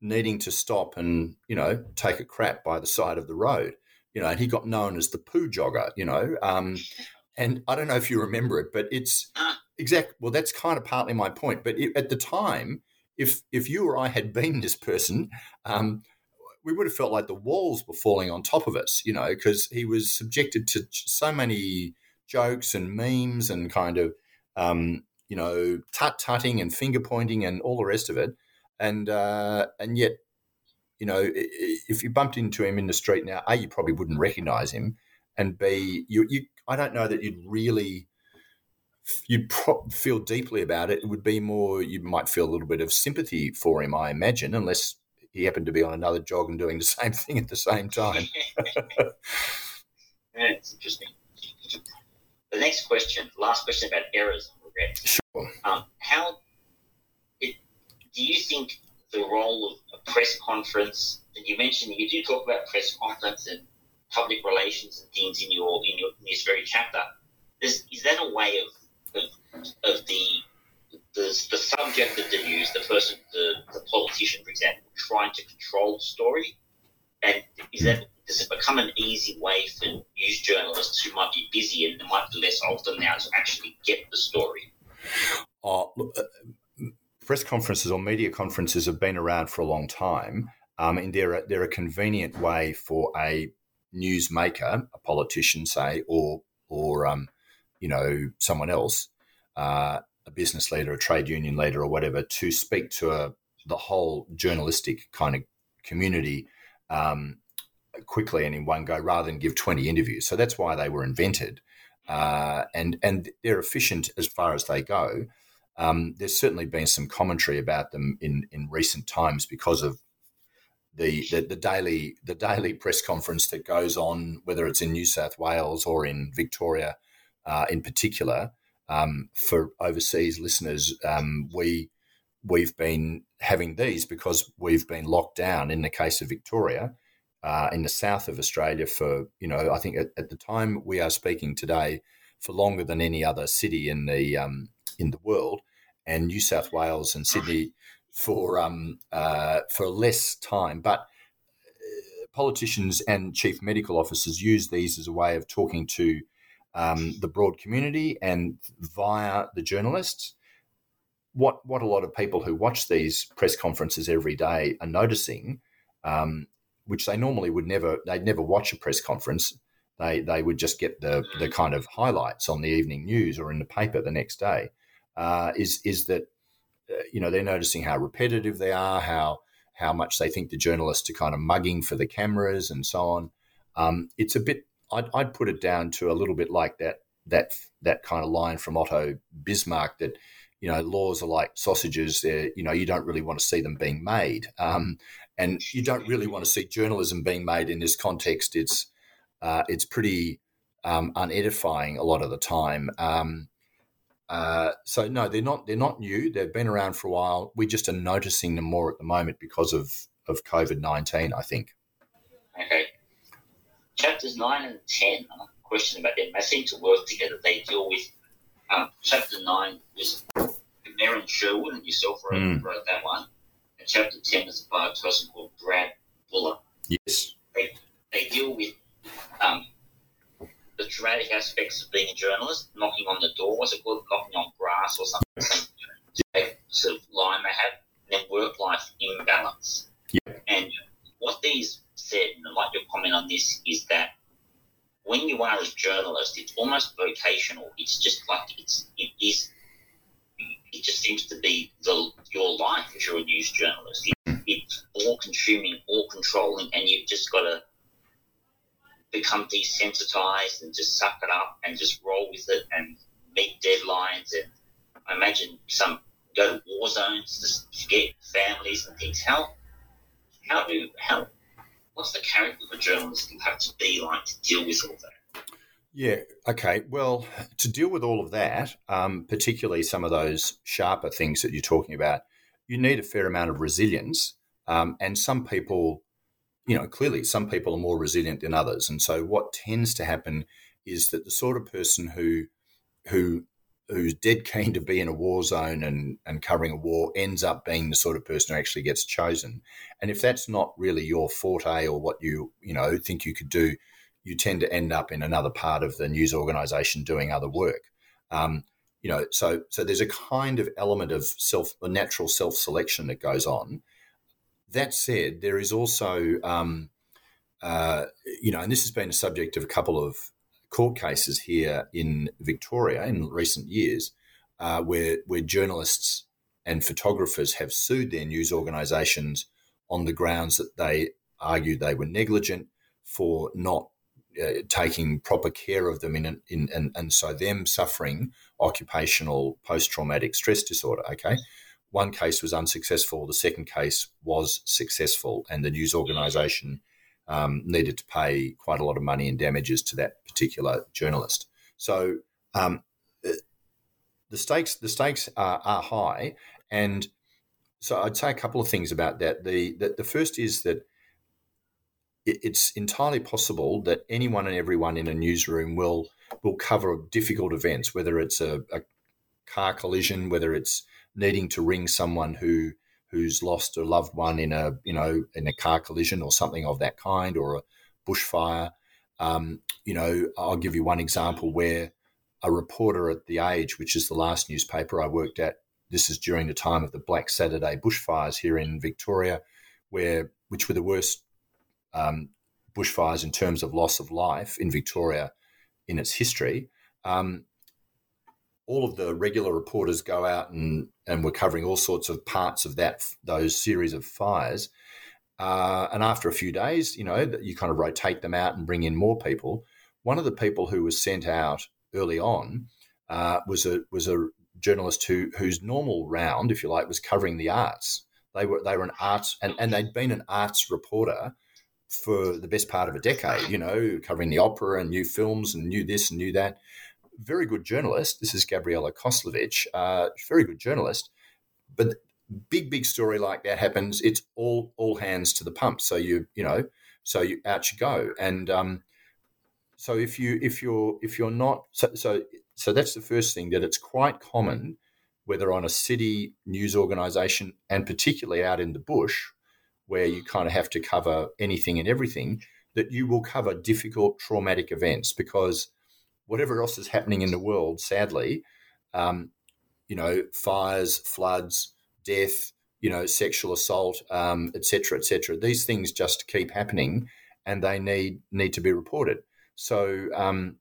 needing to stop and you know take a crap by the side of the road. You know, and he got known as the poo jogger. You know, um, and I don't know if you remember it, but it's exact. Well, that's kind of partly my point. But it, at the time, if if you or I had been this person, um, we would have felt like the walls were falling on top of us, you know, because he was subjected to so many jokes and memes and kind of, um, you know, tut tutting and finger pointing and all the rest of it, and uh, and yet, you know, if you bumped into him in the street now, a you probably wouldn't recognise him, and b you you I don't know that you'd really you'd pro- feel deeply about it. It would be more you might feel a little bit of sympathy for him, I imagine, unless he happened to be on another jog and doing the same thing at the same time. yeah, it's interesting. The next question, last question about errors and regrets. Sure. Um, how it, do you think the role of a press conference? And you mentioned you do talk about press conference and public relations and things in your in, your, in this very chapter. Is, is that a way of of, of the, the the subject that they use, the person, the, the politician, for example, trying to control the story? And is that does it become an easy way for news journalists who might be busy and there might be less of them now to actually get the story? Look, uh, press conferences or media conferences have been around for a long time, um, and they're a, they're a convenient way for a newsmaker, a politician, say, or or um, you know someone else, uh, a business leader, a trade union leader, or whatever, to speak to a, the whole journalistic kind of community um, quickly and in one go, rather than give twenty interviews. So that's why they were invented, uh, and and they're efficient as far as they go. Um, there's certainly been some commentary about them in in recent times because of the, the, the daily the daily press conference that goes on, whether it's in New South Wales or in Victoria, uh, in particular. Um, for overseas listeners, um, we we've been having these because we've been locked down. In the case of Victoria, uh, in the south of Australia, for you know, I think at, at, the time we are speaking today, for longer than any other city in the um, in the world, and New South Wales and Sydney for um, uh, for less time. But uh, politicians and chief medical officers use these as a way of talking to um, the broad community and via the journalists. What what a lot of people who watch these press conferences every day are noticing, um, which they normally would never they'd never watch a press conference. They they would just get the the kind of highlights on the evening news or in the paper the next day. Uh, is is that uh, you know, they're noticing how repetitive they are, how how much they think the journalists are kind of mugging for the cameras and so on. Um, it's a bit. I'd, I'd, put it down to a little bit like that that that kind of line from Otto Bismarck that you know laws are like sausages. They're, you know, you don't really want to see them being made, um, and you don't really want to see journalism being made in this context. It's uh, it's pretty um, unedifying a lot of the time. Um, uh, so no, they're not. They're not new. They've been around for a while. We just are noticing them more at the moment because of of COVID nineteen. I think. Okay. Chapters nine and ten. A question about them. They seem to work together. They deal with um, chapter nine is Merryn Sherwood and yourself wrote, mm. wrote that one. And chapter ten is by a person called Brad Buller. Yes. They they deal with um, the dramatic aspects of being a journalist, knocking on the door, was it called knocking on grass or something, some sort of line they have, and then work life imbalance. Yeah. And what these said, and like your comment on this, is that when you are a journalist, it's almost vocational. It's just like it's it is. It just seems to be the your life if you're a news journalist. It, hmm. it's all consuming, all controlling, and you've just got to become desensitized and just suck it up and just roll with it and meet deadlines. And I imagine some go to war zones to get families and things. How how do how what's the character of a journalist you have to be like to deal with all that? Yeah. Okay. Well, to deal with all of that, um, particularly some of those sharper things that you're talking about, you need a fair amount of resilience. Um, and some people you know, clearly some people are more resilient than others. And so what tends to happen is that the sort of person who who who's dead keen to be in a war zone and, and covering a war ends up being the sort of person who actually gets chosen. And if that's not really your forte or what you, you know, think you could do, you tend to end up in another part of the news organization doing other work. Um, you know, so so there's a kind of element of self, a natural self selection that goes on, that said, there is also, um, uh, you know, and this has been a subject of a couple of court cases here in Victoria in recent years, uh, where where journalists and photographers have sued their news organisations on the grounds that they argued they were negligent for not uh, taking proper care of them in, in and, and so them suffering occupational post-traumatic stress disorder okay? One case was unsuccessful. The second case was successful and the news organization um, needed to pay quite a lot of money in damages to that particular journalist so um, uh, the stakes the stakes are, are high and so I'd say a couple of things about that. The the, the first is that it's entirely possible that anyone and everyone in a newsroom will will cover difficult events, whether it's a, a car collision, whether it's needing to ring someone who who's lost a loved one in a you know in a car collision or something of that kind, or a bushfire. Um, you know, I'll give you one example where a reporter at the Age, which is the last newspaper I worked at, this is during the time of the Black Saturday bushfires here in Victoria, where which were the worst um, bushfires in terms of loss of life in Victoria in its history. Um, all of the regular reporters go out and and we're covering all sorts of parts of that those series of fires. Uh, and after a few days, you know, you kind of rotate them out and bring in more people. One of the people who was sent out early on uh, was a was a journalist who whose normal round, if you like, was covering the arts. They were they were an arts and, and they'd been an arts reporter for the best part of a decade, you know, covering the opera and new films and new this and new that. Very good journalist. This is Gabriella Coslovich, uh, very good journalist. But big, big story like that happens, it's all all hands to the pump. So you, you know, so you out you go. And um, so if you if you're if you're not so so so that's the first thing that it's quite common, whether on a city news organisation and particularly out in the bush, where you kind of have to cover anything and everything, that you will cover difficult traumatic events because whatever else is happening in the world, sadly, um, you know, fires, floods, death, you know, sexual assault, um, et cetera, et cetera. These things just keep happening, and they need need to be reported. So, um,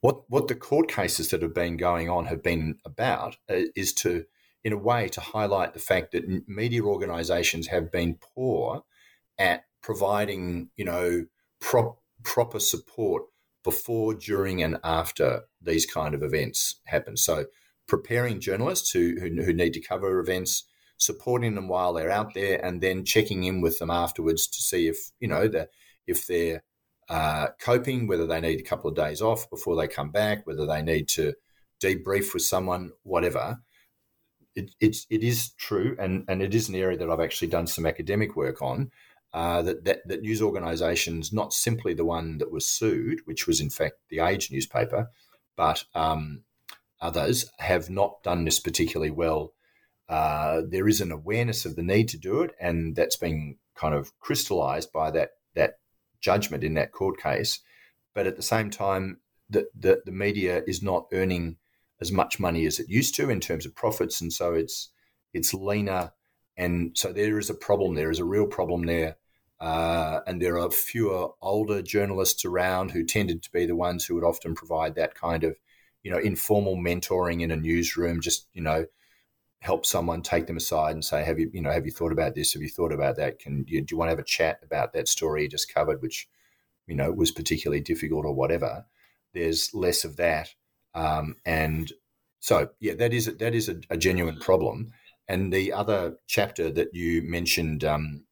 what what the court cases that have been going on have been about uh, is to, in a way, to highlight the fact that media organisations have been poor at providing, you know, prop, proper support before, during, and after these kind of events happen. So, preparing journalists who, who, who need to cover events, supporting them while they're out there, and then checking in with them afterwards to see if you know the if they're uh, coping, whether they need a couple of days off before they come back, whether they need to debrief with someone, whatever. It, it's it is true, and and it is an area that I've actually done some academic work on. Uh, that, that that news organisations, not simply the one that was sued, which was in fact the Age newspaper, but um, others have not done this particularly well. Uh, there is an awareness of the need to do it, and that's been kind of crystallised by that that judgment in that court case. But at the same time, the, the, the media is not earning as much money as it used to in terms of profits, and so it's it's leaner, and so there is a problem. There is a real problem there, uh, and there are fewer older journalists around who tended to be the ones who would often provide that kind of, you know, informal mentoring in a newsroom. Just you know, help someone take them aside and say, "Have you, you know, have you thought about this? Have you thought about that? Can you do you want to have a chat about that story you just covered, which you know was particularly difficult or whatever?" There's less of that, um, and so yeah, that is a, that is a, a, genuine problem. And the other chapter that you mentioned, um,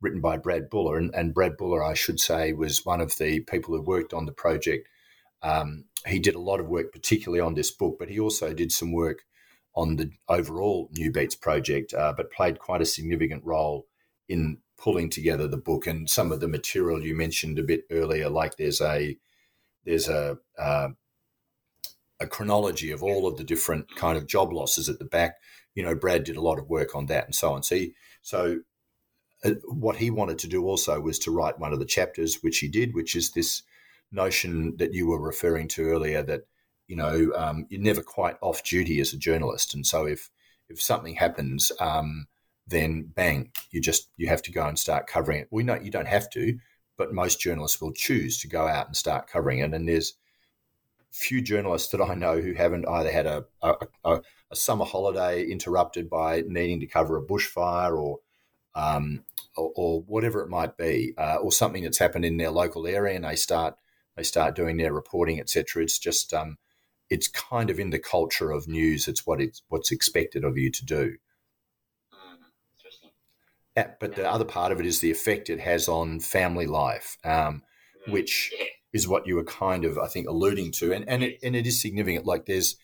written by Brad Buller, and, and, Brad Buller, I should say, was one of the people who worked on the project. Um, he did a lot of work, particularly on this book, but he also did some work on the overall New Beats project, uh, but played quite a significant role in pulling together the book and some of the material you mentioned a bit earlier. Like there's a there's a uh, a chronology of all of the different kind of job losses at the back. You know, Brad did a lot of work on that and so on. So, he, so uh, what he wanted to do also was to write one of the chapters, which he did, which is this notion that you were referring to earlier that you know, um, you're never quite off duty as a journalist, and so if if something happens, um, then bang, you just you have to go and start covering it. We know you don't have to, but most journalists will choose to go out and start covering it. And there's few journalists that I know who haven't either had a, a, a, a summer holiday interrupted by needing to cover a bushfire or um, or, or, whatever it might be, uh, or something that's happened in their local area, and they start they start doing their reporting, etc. It's just um, it's kind of in the culture of news. It's what it's what's expected of you to do. Yeah, but the other part of it is the effect it has on family life, um, mm. which is what you were kind of, I think, alluding to, and and it and it is significant. Like there's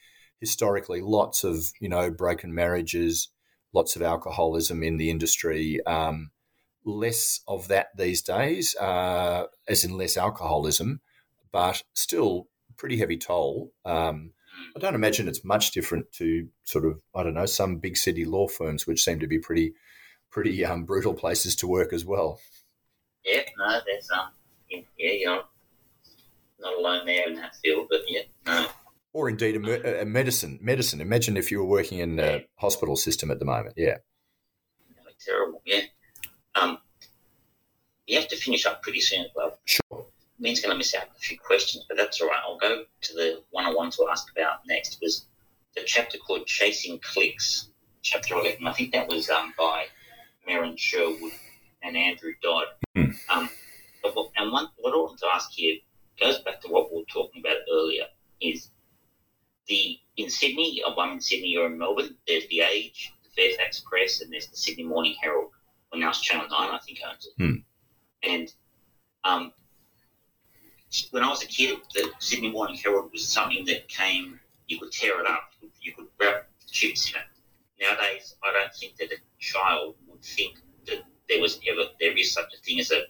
historically lots of you know broken marriages, lots of alcoholism in the industry. Um, less of that these days, uh, as in less alcoholism, but still pretty heavy toll. Um, I don't imagine it's much different to sort of I don't know some big city law firms, which seem to be pretty pretty um, brutal places to work as well. Yeah, no, there's um, yeah, you're not alone there in that field, but yeah, no. Or indeed a, a medicine. Medicine. Imagine if you were working in yeah. a hospital system at the moment. Yeah. terrible. Yeah. Um, you have to finish up pretty soon as well. Sure. Means going to miss out a few questions, but that's all right. I'll go to the one I want to ask about next. Was the chapter called "Chasing Clicks," chapter eleven. I think that was um, by Merryn Sherwood and Andrew Dodd. Mm. Um, but, and one, what I want to ask here goes back to what we were talking about earlier. Is the in Sydney? I'm in Sydney or in Melbourne. There's the Age, the Fairfax Press, and there's the Sydney Morning Herald. Well, now it's Channel Nine, I think, owns it. Mm. And um, when I was a kid, the Sydney Morning Herald was something that came. You could tear it up. You could wrap chips in it. Nowadays, I don't think that a child would think that there was ever there is such a thing as a,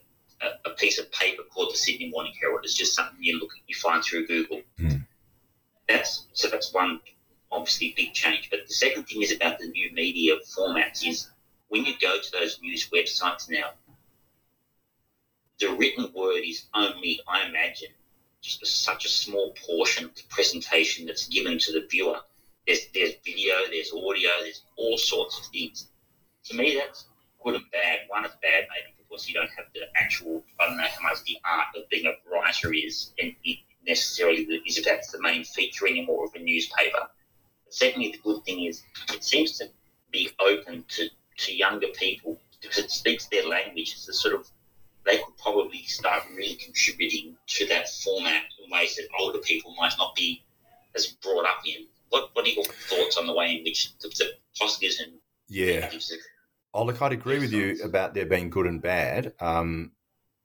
a, a piece of paper called the Sydney Morning Herald. It's just something you look you find through Google. Mm. So that's one obviously big change. But the second thing is about the new media formats is when you go to those news websites now, the written word is only, I imagine, just a, such a small portion of the presentation that's given to the viewer. There's, there's video, there's audio, there's all sorts of things to me, that's good and bad. One is bad, maybe because you don't have the actual, I don't know how much the art of being a writer is, and it necessarily is if that's the main feature anymore of a newspaper. But secondly, the good thing is it seems to be open to, to younger people because it speaks their language. It's a sort of, they could probably start really contributing to that format in ways that older people might not be as brought up in. What, what are your thoughts on the way in which the, the positives and yeah. negatives Oh, look, I'd agree with you about there being good and bad. Um,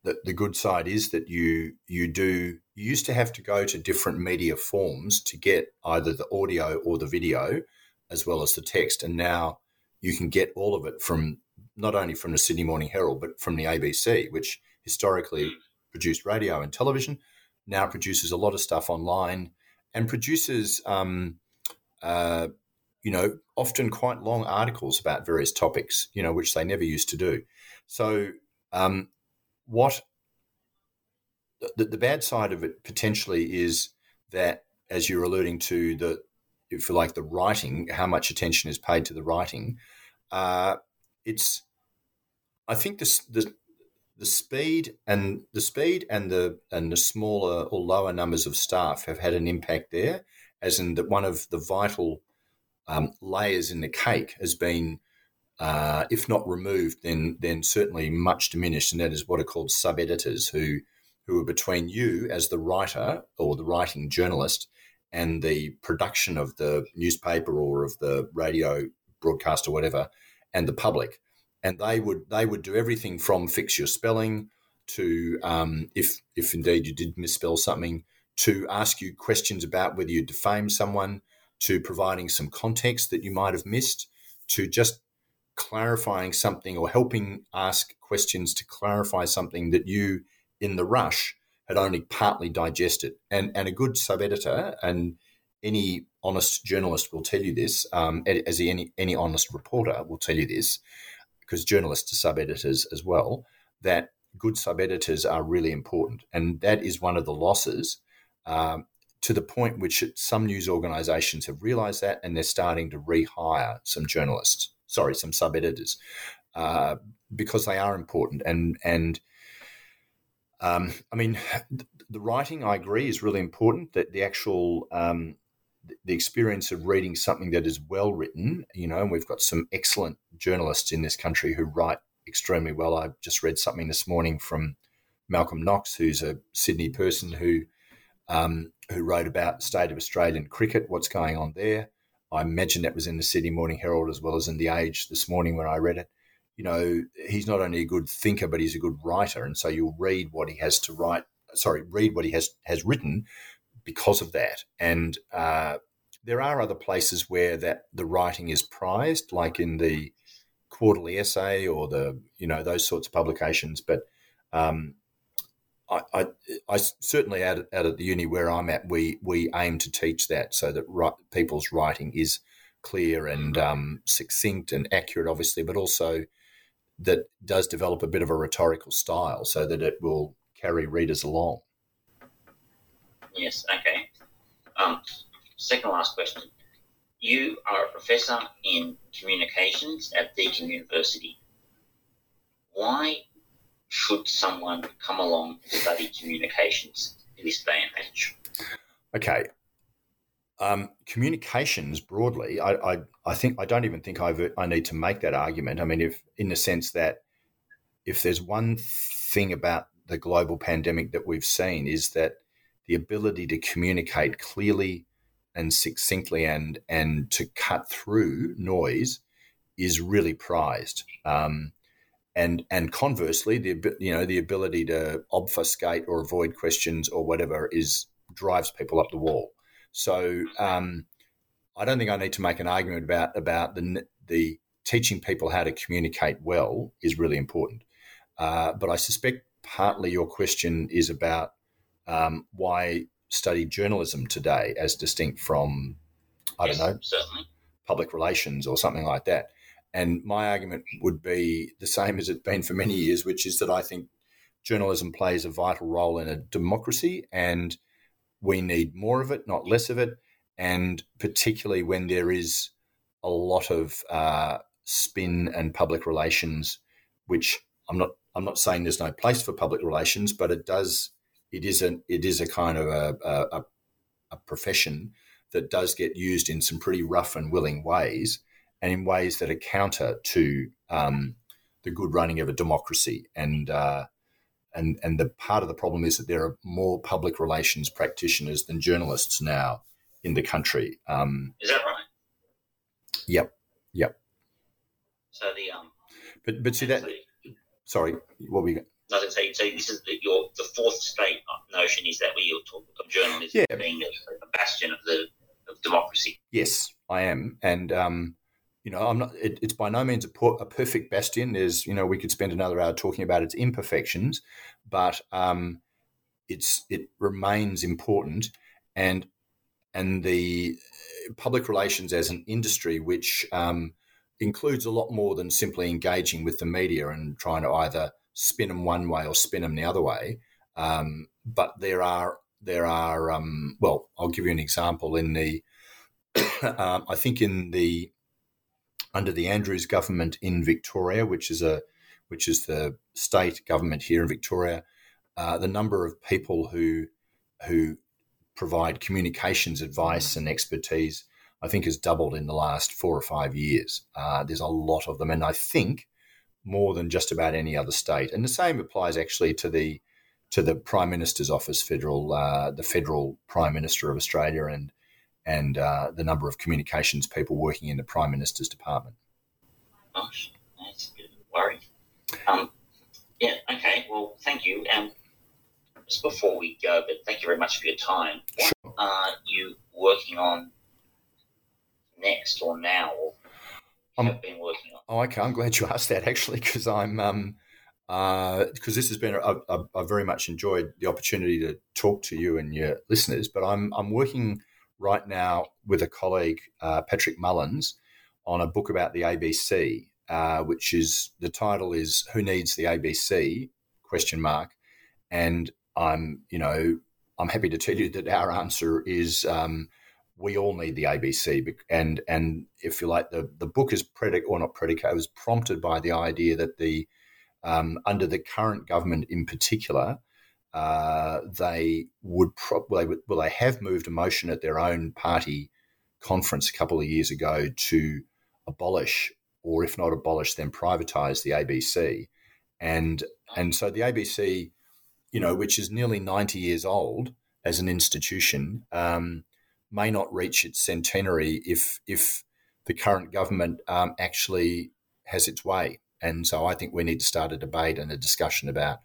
the, the good side is that you you do you used to have to go to different media forms to get either the audio or the video, as well as the text, and now you can get all of it from not only from the Sydney Morning Herald but from the ABC, which historically produced radio and television, now produces a lot of stuff online and produces um, uh, you know, often quite long articles about various topics, you know, which they never used to do. So, um, what the, the bad side of it potentially is that, as you're alluding to, the if you like the writing, how much attention is paid to the writing. Uh, it's, I think the, the the speed and the speed and the and the smaller or lower numbers of staff have had an impact there, as in that one of the vital um, layers in the cake has been, uh, if not removed, then then certainly much diminished, and that is what are called sub editors who who are between you as the writer or the writing journalist and the production of the newspaper or of the radio broadcast or whatever, and the public. And they would they would do everything from fix your spelling to um, if if indeed you did misspell something to ask you questions about whether you defame someone to providing some context that you might have missed, to just clarifying something or helping ask questions to clarify something that you, in the rush, had only partly digested. And, and a good sub editor, and any honest journalist will tell you this, um, as any, any honest reporter will tell you this, because journalists are sub editors as well, that good sub editors are really important. And that is one of the losses um, to the point which some news organisations have realised that, and they're starting to rehire some journalists, sorry, some sub editors, uh, because they are important. And and um, I mean, the writing, I agree, is really important. That the actual um, the experience of reading something that is well written, you know, and we've got some excellent journalists in this country who write extremely well. I just read something this morning from Malcolm Knox, who's a Sydney person who um, who wrote about state of Australian cricket, what's going on there. I imagine that was in the Sydney Morning Herald as well as in the Age this morning when I read it. You know, he's not only a good thinker, but he's a good writer, and so you'll read what he has to write. Sorry, read what he has has written because of that. And uh, there are other places where that the writing is prized, like in the quarterly essay or the you know those sorts of publications. But um, I, I, I, certainly out, out at the uni where I'm at, we we aim to teach that so that ri- people's writing is clear and um, succinct and accurate, obviously, but also that does develop a bit of a rhetorical style so that it will carry readers along. Yes. Okay. Um, second last question. You are a professor in communications at Deakin University. Why should someone come along and study communications in this day and age? Okay. Um, communications broadly, I, I, I, think I don't even think I've, I need to make that argument. I mean, if in the sense that if there's one thing about the global pandemic that we've seen is that the ability to communicate clearly and succinctly and and to cut through noise is really prized. Um, and and conversely, the you know the ability to obfuscate or avoid questions or whatever is drives people up the wall. So um, I don't think I need to make an argument about about the the teaching people how to communicate well is really important. Uh, but I suspect partly your question is about um, why study journalism today as distinct from I yes, don't know certainly. public relations or something like that. And my argument would be the same as it's been for many years, which is that I think journalism plays a vital role in a democracy and we need more of it, not less of it. And particularly when there is a lot of uh, spin and public relations, which I'm not I'm not saying there's no place for public relations, but it does it is a it is a kind of a, a, a profession that does get used in some pretty rough and willing ways and in ways that are counter to um, the good running of a democracy. And uh, and and the part of the problem is that there are more public relations practitioners than journalists now in the country. Um, is that right? Yep. Yep. So the um. But but see that. Sorry, what we. Was say, so this is the, your the fourth estate notion is that we you talk of journalism yeah. being a, a bastion of the of democracy. Yes, I am, and um, you know, I'm not. It, it's by no means a, a, perfect bastion. There's, you know, we could spend another hour talking about its imperfections, but um, it's it remains important, and and the public relations as an industry, which um, includes a lot more than simply engaging with the media and trying to either spin them one way or spin them the other way. Um, but there are there are um, well, I'll give you an example in the. Um, I think in the under the Andrews government in Victoria, which is a which is the state government here in Victoria, uh, the number of people who who provide communications advice and expertise, I think, has doubled in the last four or five years. Uh, there's a lot of them, and I think more than just about any other state. And the same applies actually to the to the Prime Minister's office, federal uh, the federal Prime Minister of Australia, and and uh, the number of communications people working in the Prime Minister's department. Gosh, that's a bit of a worry. Um, yeah, okay, well, thank you. Um, just before we go, but thank you very much for your time. What sure. are you working on next or now or have been working on? Oh, okay. I'm glad you asked that actually, because I'm. Um, because uh, this has been, I've, very much enjoyed the opportunity to talk to you and your listeners. But I'm I'm working right now with a colleague, uh, Patrick Mullins, on a book about the ABC, uh, which is the title is "Who Needs the ABC?" question mark, and I'm you know I'm happy to tell you that our answer is um, we all need the ABC, and and if you like, the the book is predicated or not predicated, was prompted by the idea that the um, under the current government in particular, uh, they would probably well they have moved a motion at their own party conference a couple of years ago to abolish or if not abolish, then privatise the ABC. And and so the ABC, you know, which is nearly ninety years old as an institution, um, may not reach its centenary if if the current government um, actually has its way. And so I think we need to start a debate and a discussion about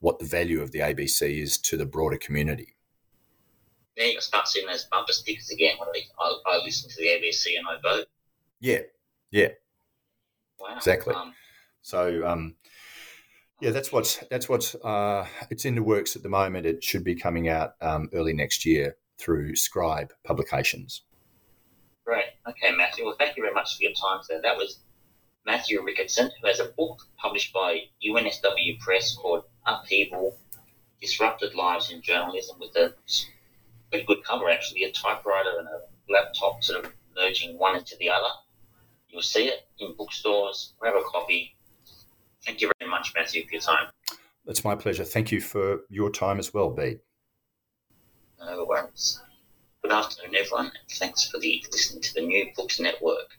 what the value of the ABC is to the broader community. Now you'll start seeing those bumper stickers again when I, I, listen to the ABC and I vote. Yeah, yeah. Wow. Exactly. Um, so, um, yeah, that's what's that's what's uh, it's in the works at the moment. It should be coming out um, early next year through Scribe Publications. Great. Okay, Matthew. Well, thank you very much for your time today. That was Matthew Ricketson, who has a book published by UNSW Press called Upheaval Disrupted Lives in Journalism with a pretty good cover, actually, a typewriter and a laptop sort of merging one into the other. You'll see it in bookstores. Grab a copy. Thank you very much, Matthew, for your time. It's my pleasure. Thank you for your time as well, Bede. No worries. Good afternoon, everyone, and thanks for the listening to the New Books Network.